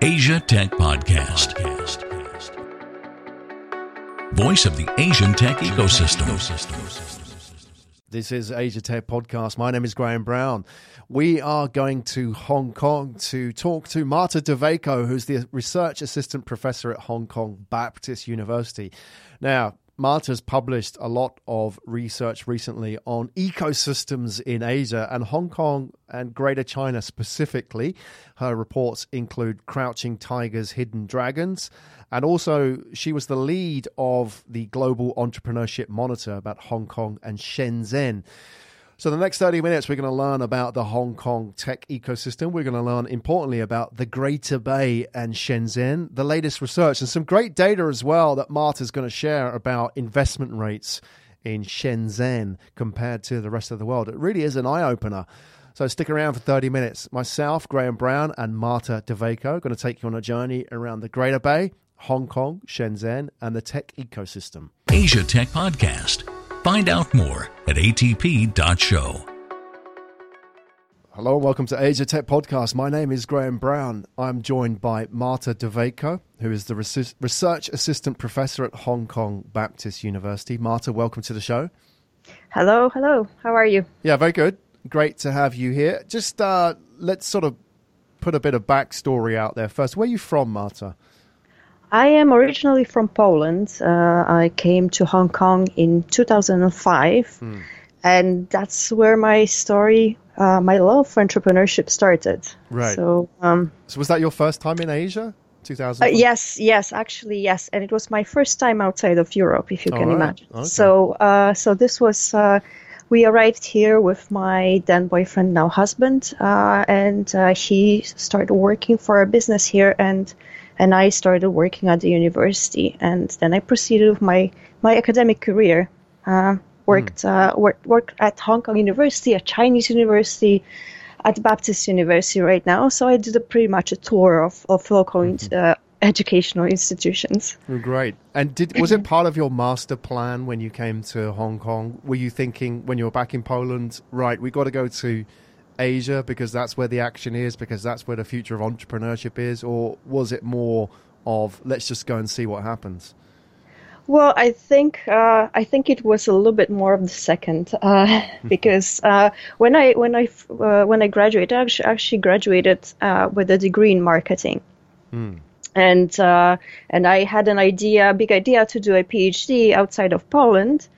Asia Tech Podcast. Voice of the Asian tech ecosystem. This is Asia Tech Podcast. My name is Graham Brown. We are going to Hong Kong to talk to Marta Dowejko, who's the research assistant professor at Hong Kong Baptist University. Now, Marta's published a lot of research recently on ecosystems in Asia and Hong Kong and Greater China specifically. Her reports include Crouching Tigers, Hidden Dragons, and also she was the lead of the Global Entrepreneurship Monitor about Hong Kong and Shenzhen. So, the next 30 minutes, we're going to learn about the Hong Kong tech ecosystem. We're going to learn, importantly, about the Greater Bay and Shenzhen, the latest research, and some great data as well that Marta's going to share about investment rates in Shenzhen compared to the rest of the world. It really is an eye opener. So, stick around for 30 minutes. Myself, Graham Brown, and Marta Dowejko are going to take you on a journey around the Greater Bay, Hong Kong, Shenzhen, and the tech ecosystem. Asia Tech Podcast. Find out more at atp.show. Hello and welcome to Asia Tech Podcast. My name is Graham Brown. I'm joined by Marta Dowejko, who is the Research Assistant Professor at Hong Kong Baptist University. Marta, welcome to the show. Hello, hello. How are you? Yeah, very good. Great to have you here. Just uh, let's sort of put a bit of backstory out there first. Where are you from, Marta? I am originally from Poland. Uh, I came to Hong Kong in 2005, hmm. and that's where my story, uh, my love for entrepreneurship started. Right. So, um, so was that your first time in Asia? 2000. Uh, yes, yes, actually, yes, and it was my first time outside of Europe, if you can right. imagine. Okay. So, uh, so this was. Uh, we arrived here with my then boyfriend, now husband, uh, and he started working for a business here, and and I started working at the university, and then I proceeded with my my academic career. Uh, worked mm. uh, worked worked at Hong Kong University, a Chinese university, at Baptist University right now. So I did a pretty much a tour of of local mm-hmm. uh, educational institutions. Oh, great. And did was it part of your master plan when you came to Hong Kong? Were you thinking when you were back in Poland, right? We got to go to Asia because that's where the action is, because that's where the future of entrepreneurship is, or was it more of let's just go and see what happens? Well, I think uh, I think it was a little bit more of the second uh, because uh, when I when I uh, when I graduated, I actually, actually graduated uh, with a degree in marketing. Hmm. And uh, and I had an idea, a big idea, to do a PhD outside of Poland,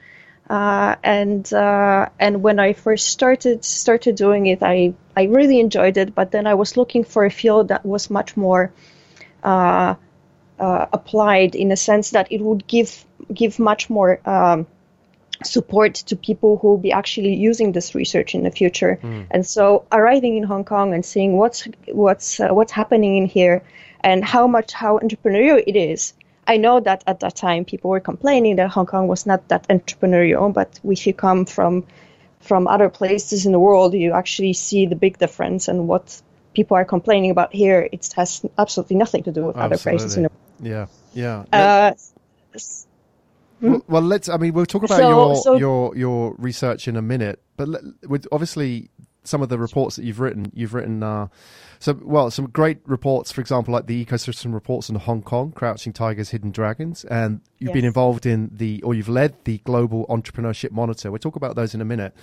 uh, and uh, and when I first started started doing it, I I really enjoyed it. But then I was looking for a field that was much more uh, uh applied in a sense that it would give give much more um, support to people who will be actually using this research in the future. Mm. And so arriving in Hong Kong and seeing what's what's uh, what's happening in here and how much how entrepreneurial it is I know that at that time people were complaining that Hong Kong was not that entrepreneurial, but if you come from from other places in the world, you actually see the big difference. And what people are complaining about here, it has absolutely nothing to do with absolutely. other places in the world. Yeah, yeah. Uh, well, hmm? well, let's. I mean, we'll talk about so, your so, your your research in a minute, but with obviously some of the reports that you've written, you've written uh, some well some great reports, for example, like the ecosystem reports in Hong Kong, Crouching Tigers, Hidden Dragons, and you've yes. been involved in the or you've led the Global Entrepreneurship Monitor. We'll talk about those in a minute.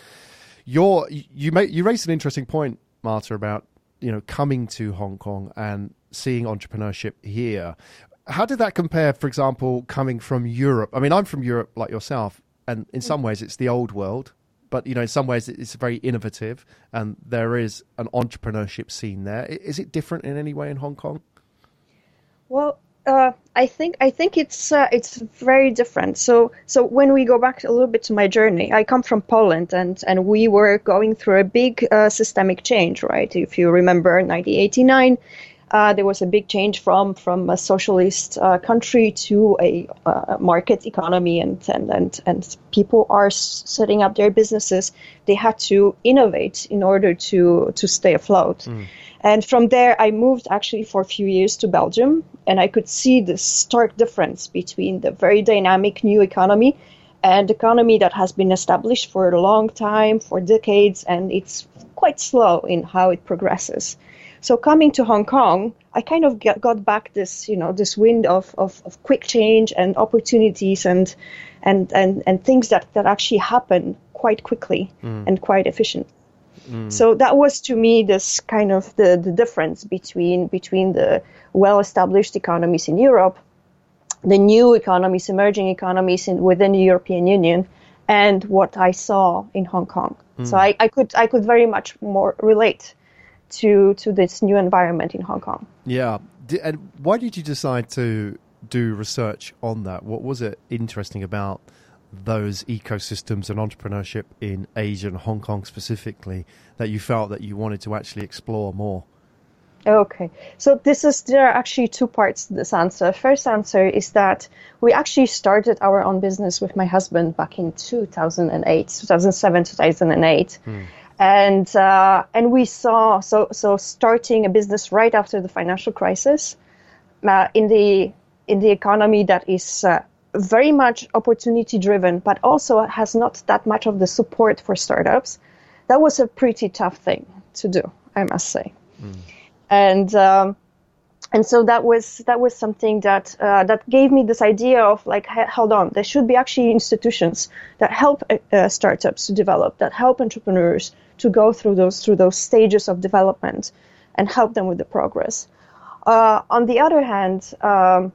You're, you made you raised an interesting point, Marta, about you know coming to Hong Kong and seeing entrepreneurship here. How did that compare, for example, coming from Europe? I mean, I'm from Europe like yourself, and in some ways it's the old world but you know, in some ways, it's very innovative, and there is an entrepreneurship scene there. Is it different in any way in Hong Kong? Well, uh, I think I think it's uh, it's very different. So so when we go back a little bit to my journey, I come from Poland, and and we were going through a big uh, systemic change, right? If you remember, 1989 uh, there was a big change from from a socialist uh, country to a uh, market economy, and, and and and people are setting up their businesses. They had to innovate in order to to stay afloat. Mm. And from there, I moved actually for a few years to Belgium, and I could see the stark difference between the very dynamic new economy and economy that has been established for a long time, for decades, and it's quite slow in how it progresses. So coming to Hong Kong, I kind of get, got back this, you know, this wind of, of, of quick change and opportunities and and and, and things that, that actually happen quite quickly mm. and quite efficient. Mm. So that was to me this kind of the, the difference between between the well established economies in Europe, the new economies, emerging economies in, within the European Union, and what I saw in Hong Kong. Mm. So I, I could I could very much more relate to to this new environment in Hong Kong. Yeah, and why did you decide to do research on that? What was it interesting about those ecosystems and entrepreneurship in Asia and Hong Kong specifically that you felt that you wanted to actually explore more? Okay, so this is there are actually two parts to this answer. First answer is that we actually started our own business with my husband back in 2008, 2007, 2008. Hmm and uh, and we saw so so starting a business right after the financial crisis uh, in the in the economy that is uh, very much opportunity driven, but also has not that much of the support for startups. That was a pretty tough thing to do, I must say, mm. and. Um, and so that was that was something that uh, that gave me this idea of like hold on there should be actually institutions that help uh, startups to develop that help entrepreneurs to go through those through those stages of development and help them with the progress. Uh, on the other hand, um,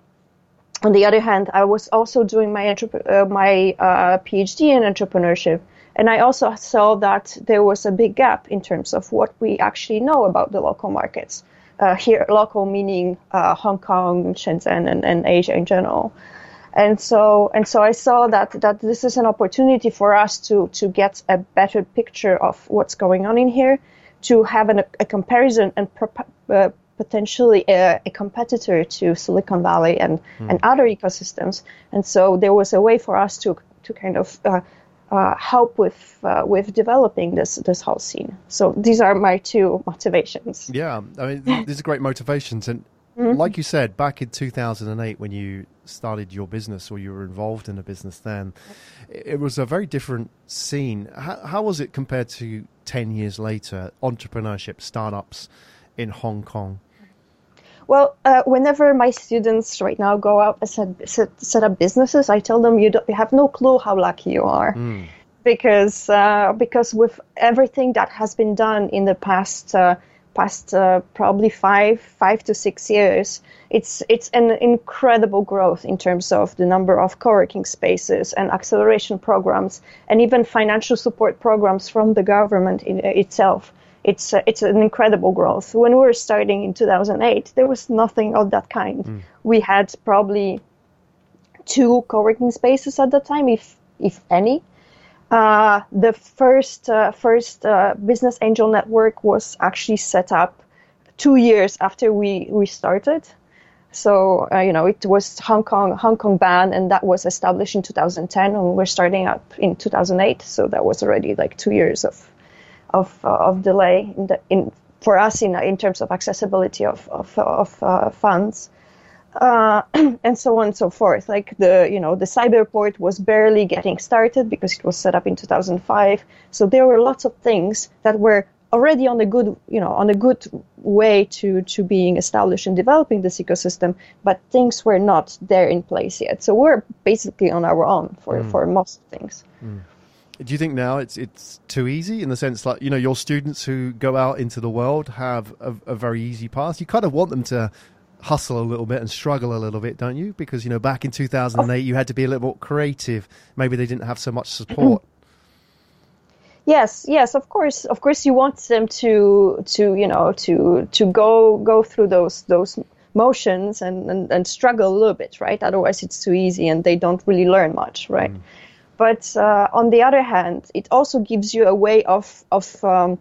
on the other hand, I was also doing my uh, my uh, PhD in entrepreneurship, and I also saw that there was a big gap in terms of what we actually know about the local markets. Uh, here, local meaning uh, Hong Kong, Shenzhen, and, and Asia in general and so and so I saw that that this is an opportunity for us to to get a better picture of what's going on in here, to have an, a comparison and pro- uh, potentially a, a, competitor to Silicon Valley and mm. and other ecosystems. And so there was a way for us to to kind of uh, help with uh, with developing this this whole scene. So these are my two motivations. Yeah, I mean these are great motivations, and Mm-hmm. Like you said, back in 2008, when you started your business or you were involved in a business then, it was a very different scene. How, how was it compared to 10 years later, entrepreneurship, startups in Hong Kong? Well, uh, whenever my students right now go out and set, set, set, up businesses, I tell them you, don't, you have no clue how lucky you are. Mm. Because, uh, because with everything that has been done in the past uh, past uh, probably five five to six years it's it's an incredible growth in terms of the number of co-working spaces and acceleration programs and even financial support programs from the government in, itself it's uh, it's an incredible growth when we were starting in 2008 there was nothing of that kind mm. we had probably two co-working spaces at the time if if any uh, the first uh, first uh, business angel network was actually set up two years after we we started. So uh, you know it was Hong Kong Hong Kong BAN, and that was established in 2010, and we're starting up in 2008. So that was already like two years of of uh, of delay in the in for us in in terms of accessibility of of, of funds uh, and so on and so forth. Like the, you know, the cyberport was barely getting started because it was set up in 2005. So there were lots of things that were already on a good, you know, on a good way to to being established and developing this ecosystem, but things were not there in place yet. So we're basically on our own for mm. for most things. Mm. Do you think now it's it's too easy in the sense like you know your students who go out into the world have a, a very easy path? You kind of want them to hustle a little bit and struggle a little bit, don't you? Because you know, back in 2008, you had to be a little more creative. Maybe they didn't have so much support. yes, yes, of course, of course, you want them to to you know to to go go through those those motions and, and, and struggle a little bit, right? Otherwise, it's too easy and they don't really learn much, right? Mm. But uh, on the other hand, it also gives you a way of of um,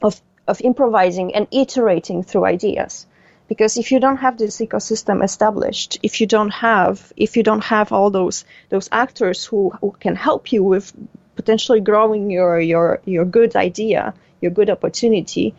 of of improvising and iterating through ideas because if you don't have this ecosystem established if you don't have if you don't have all those those actors who, who can help you with potentially growing your your your good idea your good opportunity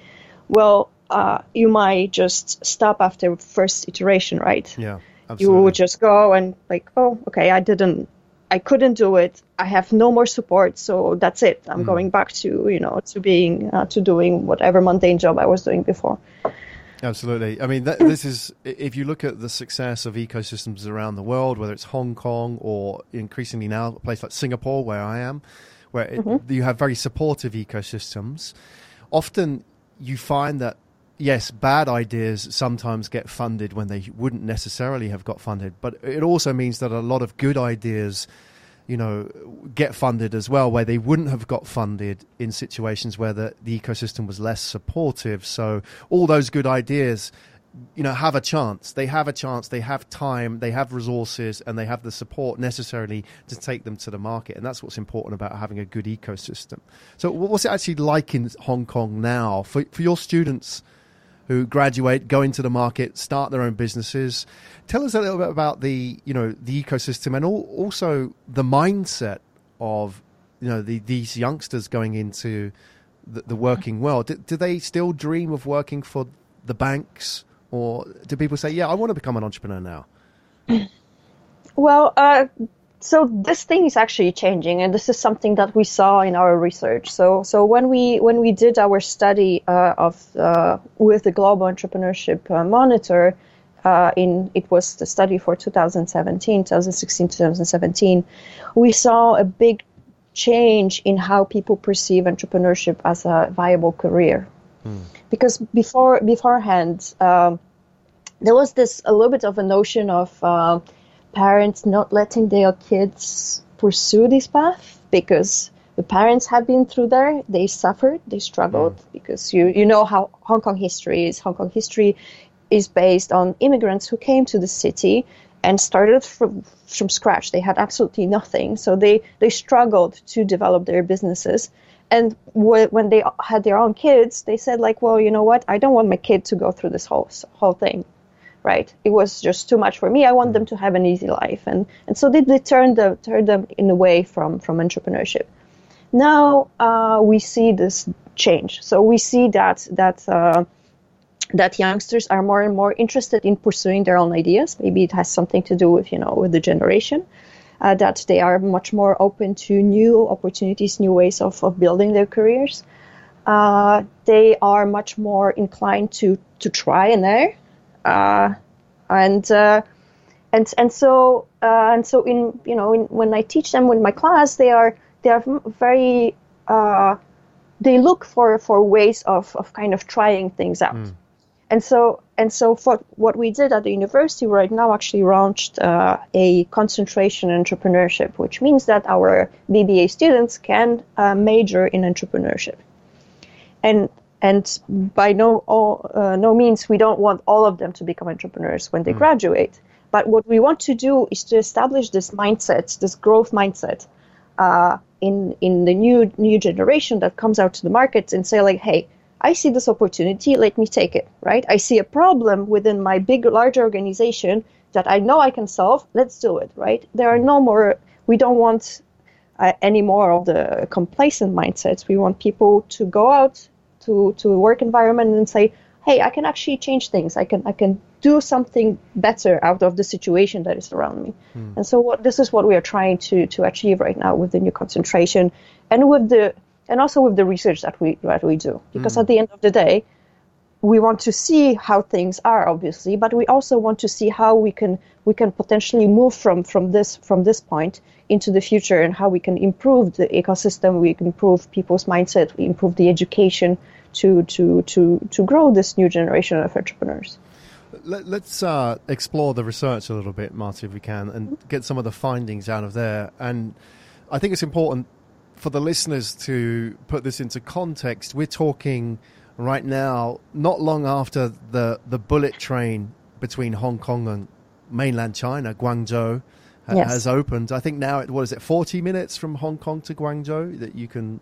well uh, you might just stop after first iteration right yeah absolutely. you would just go and like oh okay i didn't I couldn't do it. I have no more support, so that's it. I'm mm. going back to you know to being uh, to doing whatever mundane job I was doing before. Absolutely. I mean, that, this is if you look at the success of ecosystems around the world, whether it's Hong Kong or increasingly now a place like Singapore, where I am, where it, mm-hmm. you have very supportive ecosystems. Often, you find that yes, bad ideas sometimes get funded when they wouldn't necessarily have got funded, but it also means that a lot of good ideas you know, get funded as well, where they wouldn't have got funded in situations where the, the ecosystem was less supportive. So all those good ideas, you know, have a chance. They have a chance. They have time. They have resources, and they have the support necessarily to take them to the market. And that's what's important about having a good ecosystem. So, what's it actually like in Hong Kong now for for your students? Who graduate, go into the market, start their own businesses. Tell us a little bit about the you know the ecosystem and also the mindset of you know the, these youngsters going into the, the working world. Do, do, they still dream of working for the banks, or do people say, "Yeah, I want to become an entrepreneur now"? Well, uh, so this thing is actually changing, and this is something that we saw in our research. So, so when we when we did our study uh, of uh, with the Global Entrepreneurship uh, Monitor, uh, in it was the study for 2017, 2016, 2017, we saw a big change in how people perceive entrepreneurship as a viable career. Hmm. Because before beforehand, um, there was this a little bit of a notion of uh, parents not letting their kids pursue this path because the parents have been through there. They suffered, they struggled mm. because you you know how Hong Kong history is. Hong Kong history is based on immigrants who came to the city and started from from scratch. They had absolutely nothing, so they they struggled to develop their businesses. And when they had their own kids, they said like, well, you know what? I don't want my kid to go through this whole whole thing right? It was just too much for me. I want them to have an easy life, and and so they, they turned them turned them in away from from entrepreneurship. Now uh, we see this change. So we see that that. Uh, that youngsters are more and more interested in pursuing their own ideas. Maybe it has something to do with you know with the generation. Uh, that they are much more open to new opportunities, new ways of, of building their careers. Uh, they are much more inclined to to try and err uh, and uh, and and so uh, and so in you know in, when I teach them in my class, they are they are very they look for for ways of of kind of trying things out. Mm. And so, and so, for what we did at the university right now actually launched uh, a concentration in entrepreneurship, which means that our BBA students can uh, major in entrepreneurship. And and by no all, uh, no means we don't want all of them to become entrepreneurs when they mm. graduate. But what we want to do is to establish this mindset, this growth mindset, uh, in in the new new generation that comes out to the market and say like, hey, I see this opportunity, let me take it. Right? I see a problem within my big large organization that I know I can solve. Let's do it. Right? There are no more. We don't want uh, any more of the complacent mindsets. We want people to go out to to work environment and say, hey, I can actually change things. I can I can do something better out of the situation that is around me. Hmm. And so what, this is what we are trying to to achieve right now with the new concentration and with the and also with the research that we that we do. Because hmm. at the end of the day, we want to see how things are obviously but we also want to see how we can we can potentially move from from this from this point into the future and how we can improve the ecosystem we can improve people's mindset we improve the education to to to to grow this new generation of entrepreneurs. Let, us uh, explore the research a little bit marty if we can and get some of the findings out of there. And i think it's important for the listeners to put this into context. We're talking right now, not long after the, the bullet train between Hong Kong and mainland China, Guangzhou, yes. has opened. I think now, it, what is it, 40 minutes from Hong Kong to Guangzhou that you can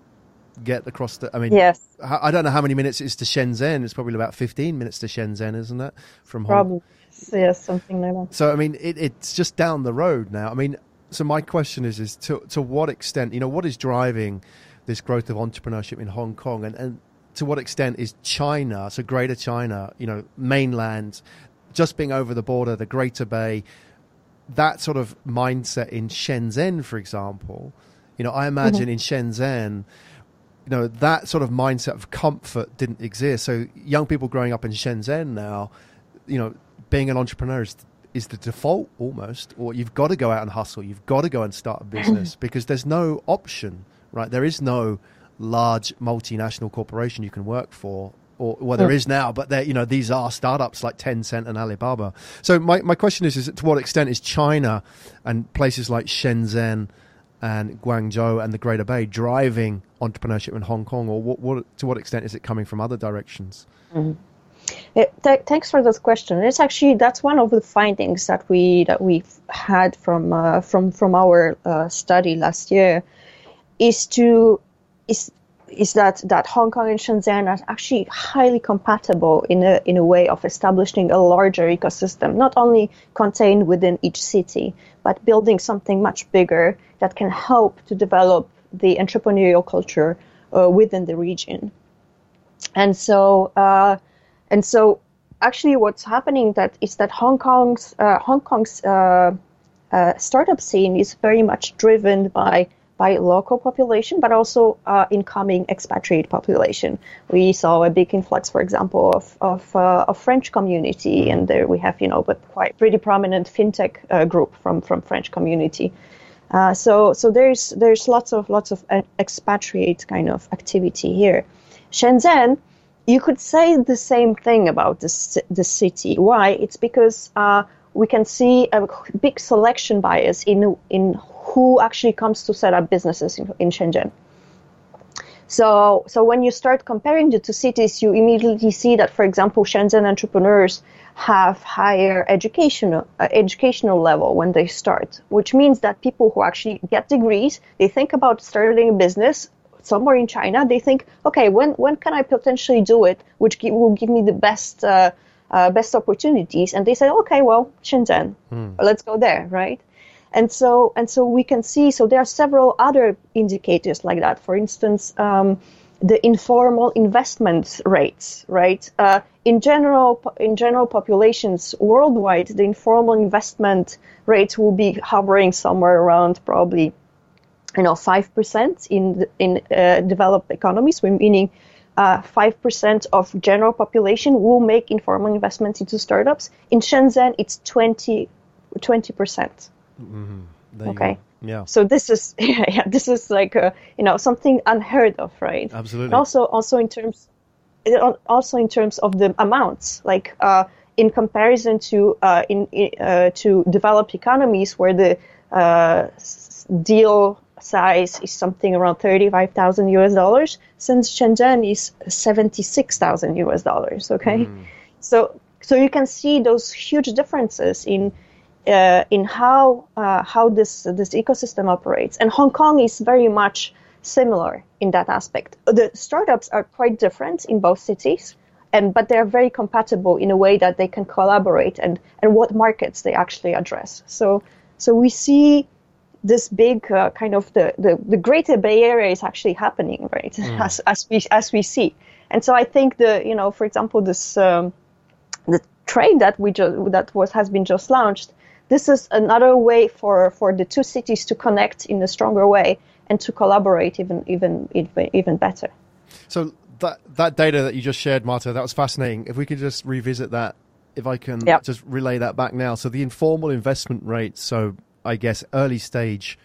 get across the. I mean, yes. I don't know how many minutes it is to Shenzhen. It's probably about 15 minutes to Shenzhen, isn't it? From Probably. Hong- yes, something like that. So, I mean, it, it's just down the road now. I mean, so my question is, is to, to what extent, you know, what is driving this growth of entrepreneurship in Hong Kong? And, and to what extent is China, so Greater China, you know, mainland, just being over the border, the Greater Bay, that sort of mindset in Shenzhen, for example, you know, I imagine mm-hmm. in Shenzhen, you know that sort of mindset of comfort didn't exist. So young people growing up in Shenzhen now, you know, being an entrepreneur is, is the default almost, or you've got to go out and hustle. You've got to go and start a business because there's no option, right? There is no large multinational corporation you can work for or well, there is now, but you know these are startups like Tencent and Alibaba. So my, my question is, is to what extent is China and places like Shenzhen and Guangzhou and the Greater Bay driving entrepreneurship in Hong Kong, or what, what to what extent is it coming from other directions? Mm-hmm. Yeah, th- thanks for this question. It's actually that's one of the findings that we that we've had from uh, from from our uh, study last year, is to is is that, that Hong Kong and Shenzhen are actually highly compatible in a, in a way of establishing a larger ecosystem, not only contained within each city, but building something much bigger that can help to develop the entrepreneurial culture uh, within the region. And so, uh, and so actually what's happening that is that Hong Kong's, uh, Hong Kong's uh, uh, startup scene is very much driven by by local population, but also uh, incoming expatriate population. We saw a big influx, for example, of of, uh, French community, and there we have you know, but quite pretty prominent fintech uh, group from from French community. Uh, so so there's there's lots of lots of uh, expatriate kind of activity here. Shenzhen, you could say the same thing about this the city. Why? It's because uh, we can see a big selection bias in in who actually comes to set up businesses in, in Shenzhen. So, so when you start comparing the two cities, you immediately see that, for example, Shenzhen entrepreneurs have higher educational uh, educational level when they start, which means that people who actually get degrees, they think about starting a business somewhere in China. They think, okay, when when can I potentially do it, which give, will give me the best uh, uh, best opportunities? And they say, okay, well, Shenzhen, hmm. let's go there, right? And so, and so we can see, so there are several other indicators like that. For instance, um, the informal investment rates, right? Uh, in general, in general populations worldwide, the informal investment rates will be hovering somewhere around probably, you know, five percent in in uh, developed economies, meaning uh, five percent of general population will make informal investments into startups. In Shenzhen, it's 20 percent. Mm-hmm. Okay. Yeah. So this is yeah, yeah this is like a, you know something unheard of, right? Absolutely. And also also in terms also in terms of the amounts, like uh, in comparison to uh, in uh, to developed economies where the uh, deal size is something around 35,000 US dollars, since Shenzhen is 76,000 US dollars, okay? Mm. So so you can see those huge differences in uh, in how uh, how this this ecosystem operates. And Hong Kong is very much similar in that aspect. The startups are quite different in both cities, and but they're very compatible in a way that they can collaborate and and what markets they actually address. So so we see this big uh, kind of the, the the Greater Bay Area is actually happening, right? Mm. As as we as we see. And so I think the you know for example this um, the train that we just that was has been just launched this is another way for, for the two cities to connect in a stronger way and to collaborate even even even better. So that that data that you just shared, Marta, that was fascinating. If we could just revisit that, if I can yep. just relay that back now. So the informal investment rate. So I guess early stage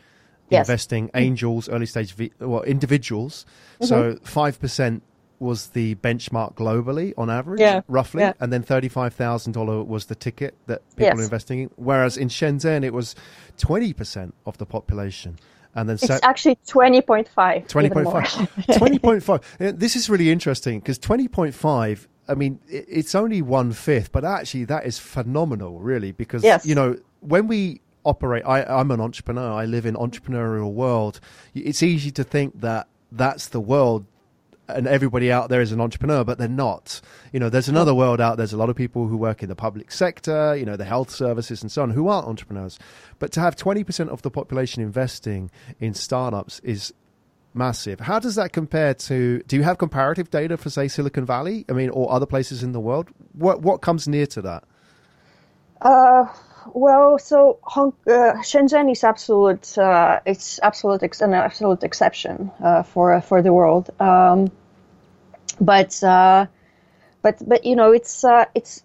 yes. investing, angels, early stage, well, individuals. Mm-hmm. So five percent was the benchmark globally on average, yeah. roughly, yeah. and then thirty-five thousand dollar was the ticket that people yes. are investing in. Whereas in Shenzhen, it was twenty percent of the population. And then it's actually 20.5. 20.5. 20.5. This is really interesting because 20.5, I mean, it's only one fifth, but actually that is phenomenal, really, because, yes. you know, when we operate, I, I'm an entrepreneur, I live in entrepreneurial world. It's easy to think that that's the world and everybody out there is an entrepreneur, but they're not. You know, there's another world out. There's a lot of people who work in the public sector, you know, the health services and so on, who aren't entrepreneurs. But to have 20% of the population investing in startups is massive. How does that compare to? Do you have comparative data for, say, Silicon Valley? I mean, or other places in the world? What what comes near to that? Uh, well, so Hong, uh, Shenzhen is absolute. Uh, it's absolute ex- an absolute exception uh, for for the world. Um, but uh, but but you know, it's uh, it's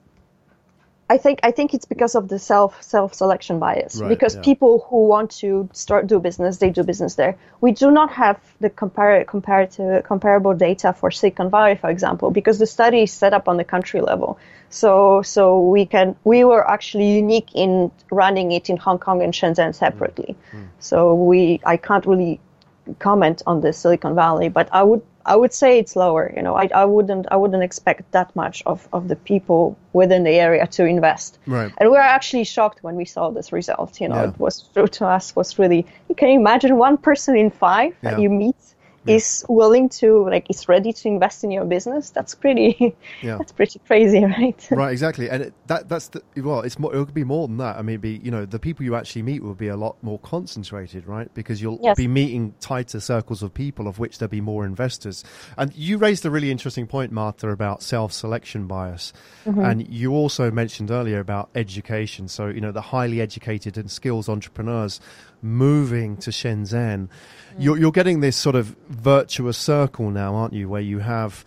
I think I think it's because of the self self selection bias. Right, because yeah. people who want to start do business, they do business there. We do not have the compar- comparative comparable data for Silicon Valley, for example, because the study is set up on the country level. So so we can we were actually unique in running it in Hong Kong and Shenzhen separately. Mm, So we I can't really comment on the Silicon Valley, but I would I would say it's lower. You know, I, I wouldn't I wouldn't expect that much of, of the people within the area to invest. Right. And we were actually shocked when we saw this result. You know, Yeah. it was true to us was really. Can you imagine one person in five that you meet is willing to like is ready to invest in your business? That's pretty. Yeah. That's pretty crazy, right? right, exactly, and it, that that's the well, it's more. It could be more than that. I mean, be you know, the people you actually meet will be a lot more concentrated, right? Because you'll Yes. be meeting tighter circles of people, of which there'll be more investors. And you raised a really interesting point, Martha, about self-selection bias, mm-hmm. and you also mentioned earlier about education. So you know, the highly educated and skills entrepreneurs moving to Shenzhen. Mm. You're, you're getting this sort of virtuous circle now, aren't you? Where you have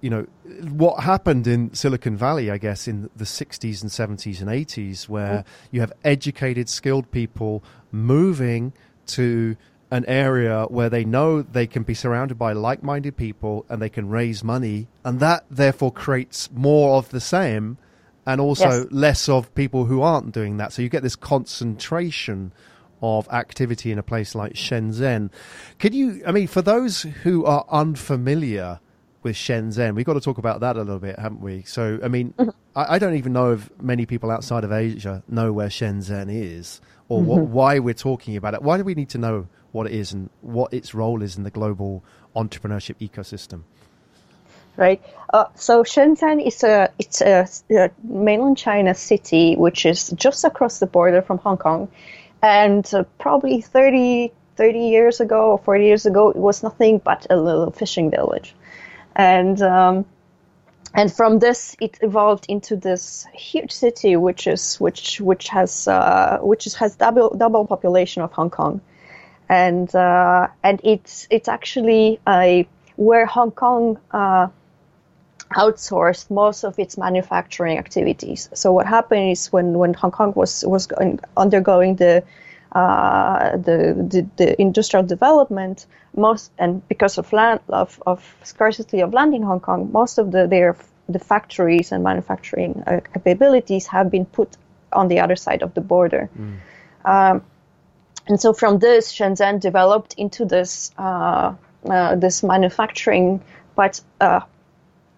you know what happened in Silicon Valley, I guess, in the 60s and 70s and 80s, where mm. you have educated, skilled people moving to an area where they know they can be surrounded by like-minded people and they can raise money, and that therefore creates more of the same, and also Yes. less of people who aren't doing that. So you get this concentration of activity in a place like Shenzhen. Could you, I mean, for those who are unfamiliar with Shenzhen, we've got to talk about that a little bit, haven't we? So, I mean, I, I don't even know if many people outside of Asia know where Shenzhen is or what, why we're talking about it. Why do we need to know what it is and what its role is in the global entrepreneurship ecosystem? right? Uh, so Shenzhen is a it's a, a mainland China city which is just across the border from Hong Kong, and uh, probably 30, 30 years ago or forty years ago, it was nothing but a little fishing village, and. Um, and from this, it evolved into this huge city, which is which which has uh, which is, has double double population of Hong Kong, and uh, and it's it's actually a where Hong Kong uh, outsourced most of its manufacturing activities. So what happened is when, when Hong Kong was was going, undergoing the, uh, the the the industrial development, most and because of land of, of scarcity of land in Hong Kong, most of the their the factories and manufacturing uh, capabilities have been put on the other side of the border. Um, and so from this, Shenzhen developed into this uh, uh, this manufacturing, but uh,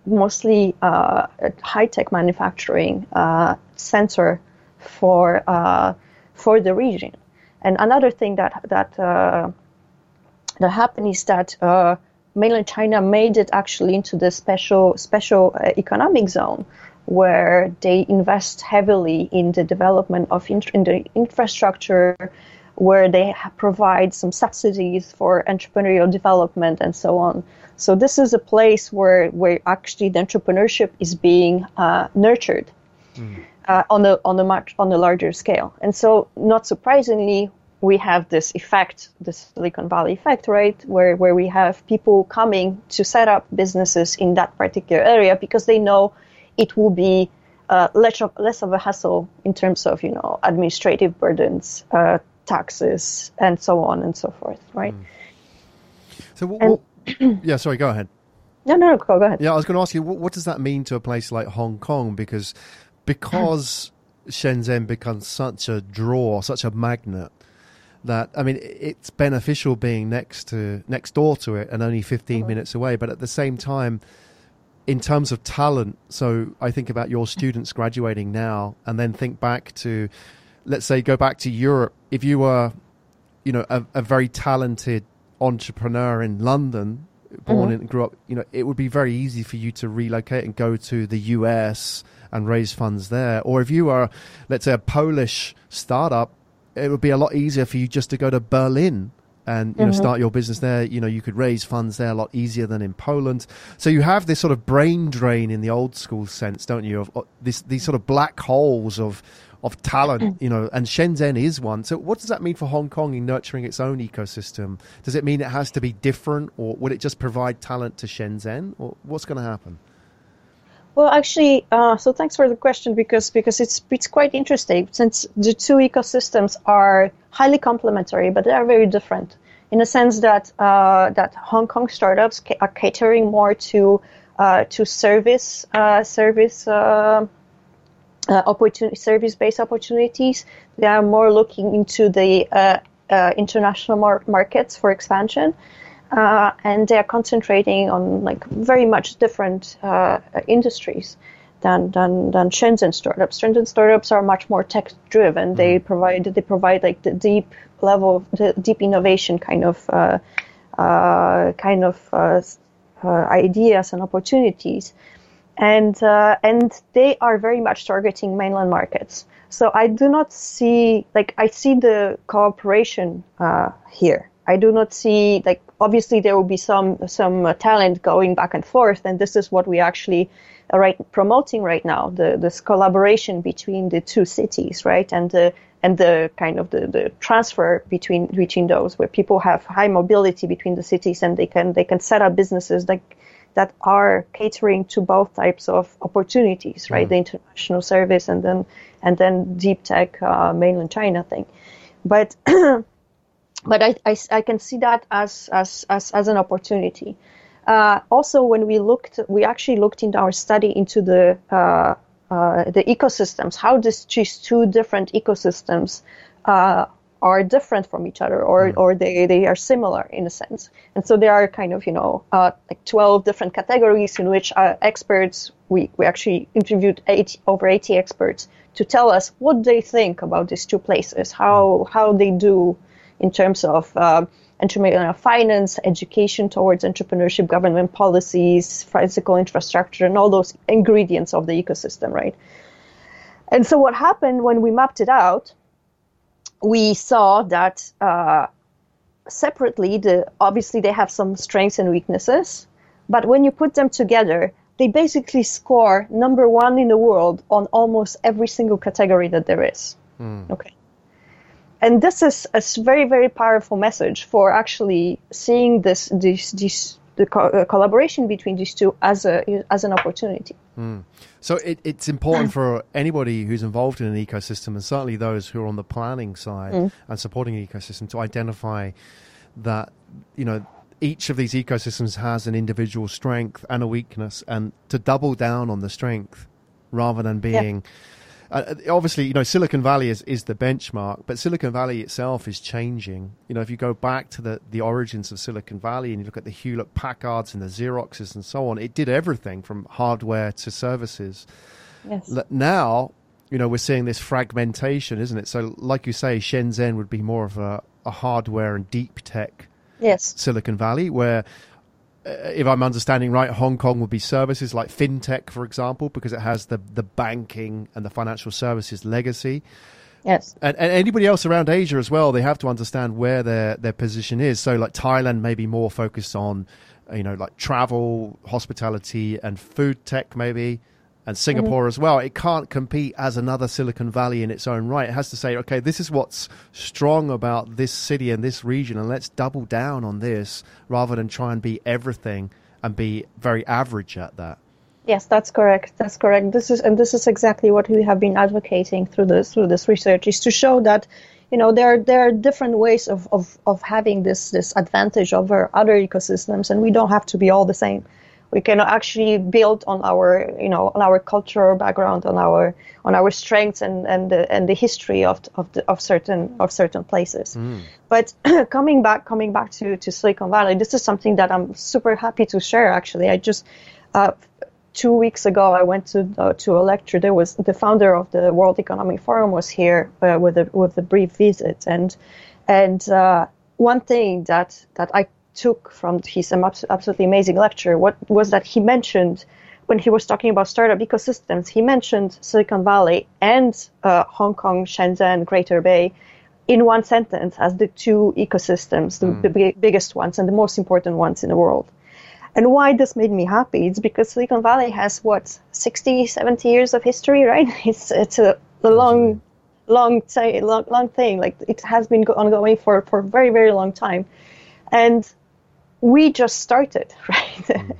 mostly uh, high tech manufacturing uh, center for uh, for the region. And another thing that that uh, that happened is that uh, mainland China made it actually into the special special uh, economic zone where they invest heavily in the development of in, in the infrastructure where they provide some subsidies for entrepreneurial development and so on. So this is a place where where actually the entrepreneurship is being uh, nurtured uh, on a on a much on a larger scale. And so, not surprisingly, we have this effect, this Silicon Valley effect, right, where where we have people coming to set up businesses in that particular area because they know it will be uh, less of less of a hassle in terms of you know administrative burdens, uh, taxes, and so on and so forth, right? Hmm. So, what, And- what, yeah, sorry, go ahead. No, no, no, go, go ahead. Yeah, I was going to ask you, what, what does that mean to a place like Hong Kong? Because because Shenzhen becomes such a draw, such a magnet, that I mean, it's beneficial being next to next door to it and only 15 uh-huh. minutes away. But at the same time, in terms of talent, so I think about your students graduating now, and then think back to, let's say, go back to Europe. If you were, you know, a, a very talented entrepreneur in London, born mm-hmm. and grew up, you know, it would be very easy for you to relocate and go to the US and raise funds there. Or if you are, let's say, a Polish startup, it would be a lot easier for you just to go to Berlin and you know mm-hmm. start your business there. You know, you could raise funds there a lot easier than in Poland. So you have this sort of brain drain in the old school sense, don't you? Of, of this these sort of black holes of of talent, you know, and Shenzhen is one. So, what does that mean for Hong Kong in nurturing its own ecosystem? Does it mean it has to be different, or would it just provide talent to Shenzhen, or what's going to happen? Well, actually, uh, so thanks for the question because because it's it's quite interesting since the two ecosystems are highly complementary, but they are very different in the sense that uh, that Hong Kong startups ca- are catering more to uh, to service uh, service uh, uh, opportunity service based opportunities. They are more looking into the international mar- markets for expansion. Uh, and they are concentrating on like very much different uh, industries than, than than Shenzhen startups. Shenzhen startups are much more tech driven. Mm. They mm-hmm. provide they provide like the deep level, the deep innovation kind of uh, uh kind of uh, uh, ideas and opportunities, and and they are very much targeting mainland markets. So I do not see like I see the cooperation here. I do not see like obviously there will be some some uh, talent going back and forth, and this is what we actually uh, right promoting right now the this collaboration between the two cities, right, and the and the kind of the, the transfer between between those where people have high mobility between the cities and they can they can set up businesses that that are catering to both types of opportunities, right? Mm. The international service and then and then deep tech uh, mainland China thing, but but I, I, I, can see that as, as, as, as an opportunity. Uh, also, when we looked, we actually looked in our study into the uh, uh, the ecosystems, how these two different ecosystems uh, are different from each other, or mm. or they, they are similar in a sense. And so there are kind of you know uh, like twelve different categories in which uh, experts we we actually interviewed 80, over eighty experts to tell us what they think about these two places, how how they do in terms of uh, entrepreneurial finance, education towards entrepreneurship, government policies, physical infrastructure, and all those ingredients of the ecosystem, right? And so what happened when we mapped it out, we saw that uh, separately, the, obviously they have some strengths and weaknesses, but when you put them together, they basically score number one in the world on almost every single category that there is. Mm. Okay and this is a very very powerful message for actually seeing this this this the co- uh, collaboration between these two as a as an opportunity. Mm. So it, it's important for anybody who's involved in an ecosystem, and certainly those who are on the planning side mm. and supporting an ecosystem, to identify that you know each of these ecosystems has an individual strength and a weakness, and to double down on the strength rather than being. Uh, obviously, you know, Silicon Valley is, is the benchmark, but Silicon Valley itself is changing. You know, if you go back to the, the origins of Silicon Valley and you look at the Hewlett Packards and the Xeroxes and so on, it did everything from hardware to services. Yes. Now, you know, we're seeing this fragmentation, isn't it? So, like you say, Shenzhen would be more of a, a hardware and deep tech yes. Silicon Valley, where if I'm understanding right, Hong Kong would be services like fintech, for example, because it has the the banking and the financial services legacy. Yes. And, and anybody else around Asia as well, they have to understand where their their position is. So, like Thailand, may be more focused on, you know, like travel, hospitality, and food tech, maybe and Singapore mm-hmm. as well. It can't compete as another Silicon Valley in its own right. It has to say, okay, this is what's strong about this city and this region, and let's double down on this rather than try and be everything and be very average at that. Yes, that's correct. That's correct. This is and this is exactly what we have been advocating through this through this research is to show that you know there are, there are different ways of, of, of having this this advantage over other ecosystems and we don't have to be all the same we can actually build on our you know on our cultural background on our on our strengths and and the, and the history of of, the, of certain of certain places. Mm. but coming back coming back to to Silicon Valley this is something that I'm super happy to share actually. I just uh, two weeks ago I went to uh, to a lecture. There was the founder of the World Economic Forum was here uh, with a with a brief visit. And and uh, one thing that that I took from his absolutely amazing lecture what was that he mentioned when he was talking about startup ecosystems, he mentioned Silicon Valley and uh, Hong Kong, Shenzhen, Greater Bay in one sentence as the two ecosystems, the, mm. biggest ones and the most important ones in the world. And why this made me happy? It's because Silicon Valley has what 60, 70 years of history, right? It's it's a, a long long, t- long, long thing. Like it has been ongoing for for a very, very long time, and we just started, right? Mm.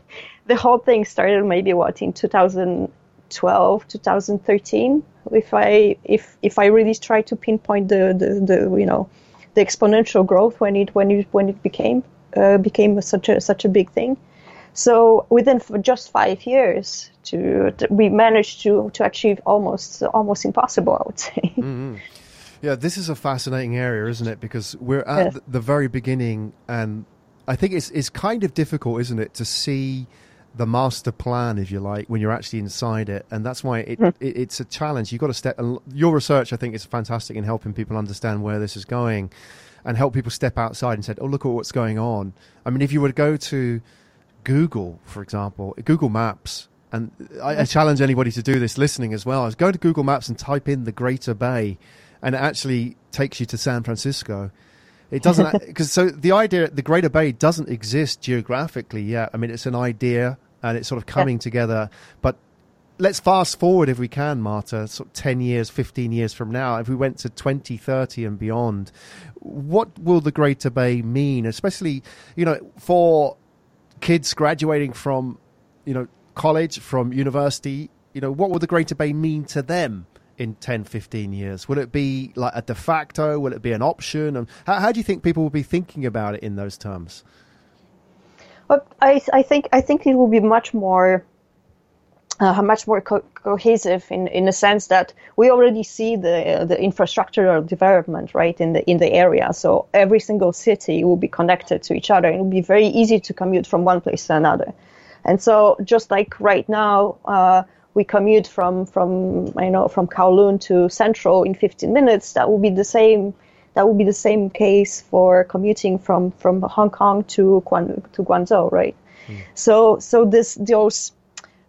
the whole thing started maybe what in 2012, 2013. If I if if I really try to pinpoint the the, the you know the exponential growth when it when it when it became uh, became such a such a big thing. So within just five years, to, to, we managed to to achieve almost almost impossible. I would say. Mm-hmm. Yeah, this is a fascinating area, isn't it? Because we're at yes. the very beginning, and I think it's it's kind of difficult, isn't it, to see the master plan, if you like, when you're actually inside it, and that's why it, mm. it it's a challenge. You've got to step. Your research, I think, is fantastic in helping people understand where this is going, and help people step outside and say, "Oh, look at what's going on." I mean, if you were to go to Google, for example, Google Maps, and I, I challenge anybody to do this listening as well. Is go to Google Maps and type in the Greater Bay, and it actually takes you to San Francisco. It doesn't because so the idea the Greater Bay doesn't exist geographically yet. I mean, it's an idea and it's sort of coming yeah. together. But let's fast forward if we can, Marta, sort of 10 years, 15 years from now, if we went to 2030 and beyond, what will the Greater Bay mean, especially, you know, for kids graduating from, you know, college, from university, you know, what will the Greater Bay mean to them? In 10, 15 years? Will it be like a de facto? Will it be an option? And how, how do you think people will be thinking about it in those terms? Well, I, I think I think it will be much more uh, much more co- cohesive in, in the sense that we already see the the infrastructural development right in the in the area. So every single city will be connected to each other. It will be very easy to commute from one place to another. And so just like right now, uh, we commute from from you know from Kowloon to Central in 15 minutes, that will be the same. That will be the same case for commuting from from Hong Kong to Guan, to Guangzhou, right? Mm. So so this those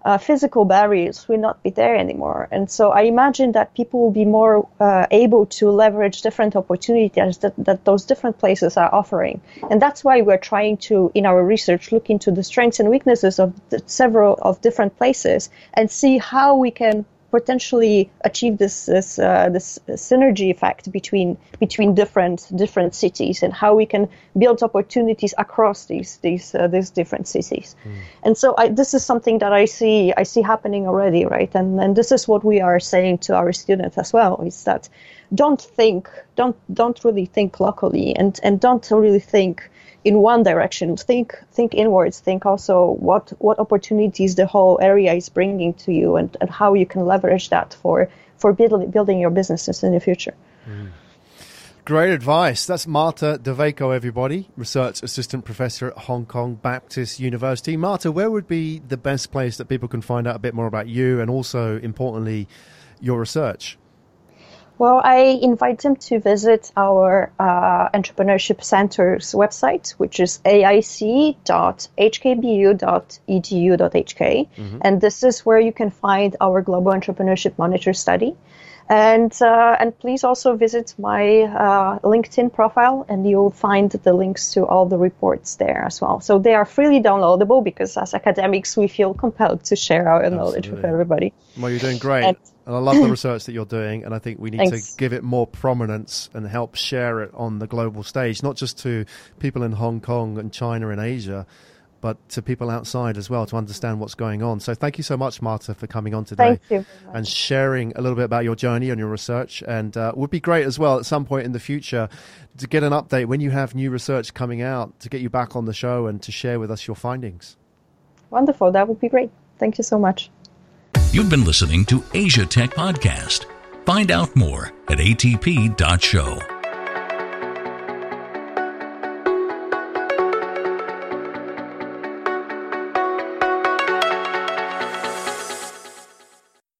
uh, physical barriers will not be there anymore. And so I imagine that people will be more uh, able to leverage different opportunities that, that those different places are offering. And that's why we're trying to, in our research, look into the strengths and weaknesses of several of different places and see how we can potentially achieve this this, uh, this synergy effect between between different different cities and how we can build opportunities across these these uh, these different cities. Mm. And so I, this is something that I see I see happening already, right? And and this is what we are saying to our students as well is that don't think don't don't really think locally and and don't really think in one direction. Think think inwards. Think also what what opportunities the whole area is bringing to you, and, and how you can leverage that for for build, building your businesses in the future. Mm. Great advice. That's Marta Dowejko, everybody, research assistant professor at Hong Kong Baptist University. Marta, where would be the best place that people can find out a bit more about you and also, importantly, your research? Well, I invite them to visit our uh, Entrepreneurship Center's website, which is aic.hkbu.edu.hk. Mm-hmm. And this is where you can find our Global Entrepreneurship Monitor study. And uh, and please also visit my uh, LinkedIn profile, and you'll find the links to all the reports there as well. So they are freely downloadable because as academics we feel compelled to share our Absolutely. knowledge with everybody. Well, you're doing great. And, and I love the research that you're doing, and I think we need Thanks. to give it more prominence and help share it on the global stage, not just to people in Hong Kong and China and Asia, but to people outside as well to understand what's going on. So thank you so much, Marta, for coming on today and sharing a little bit about your journey and your research. And uh, would be great as well at some point in the future to get an update when you have new research coming out to get you back on the show and to share with us your findings. Wonderful. That would be great. Thank you so much. You've been listening to Asia Tech Podcast. Find out more at atp.show.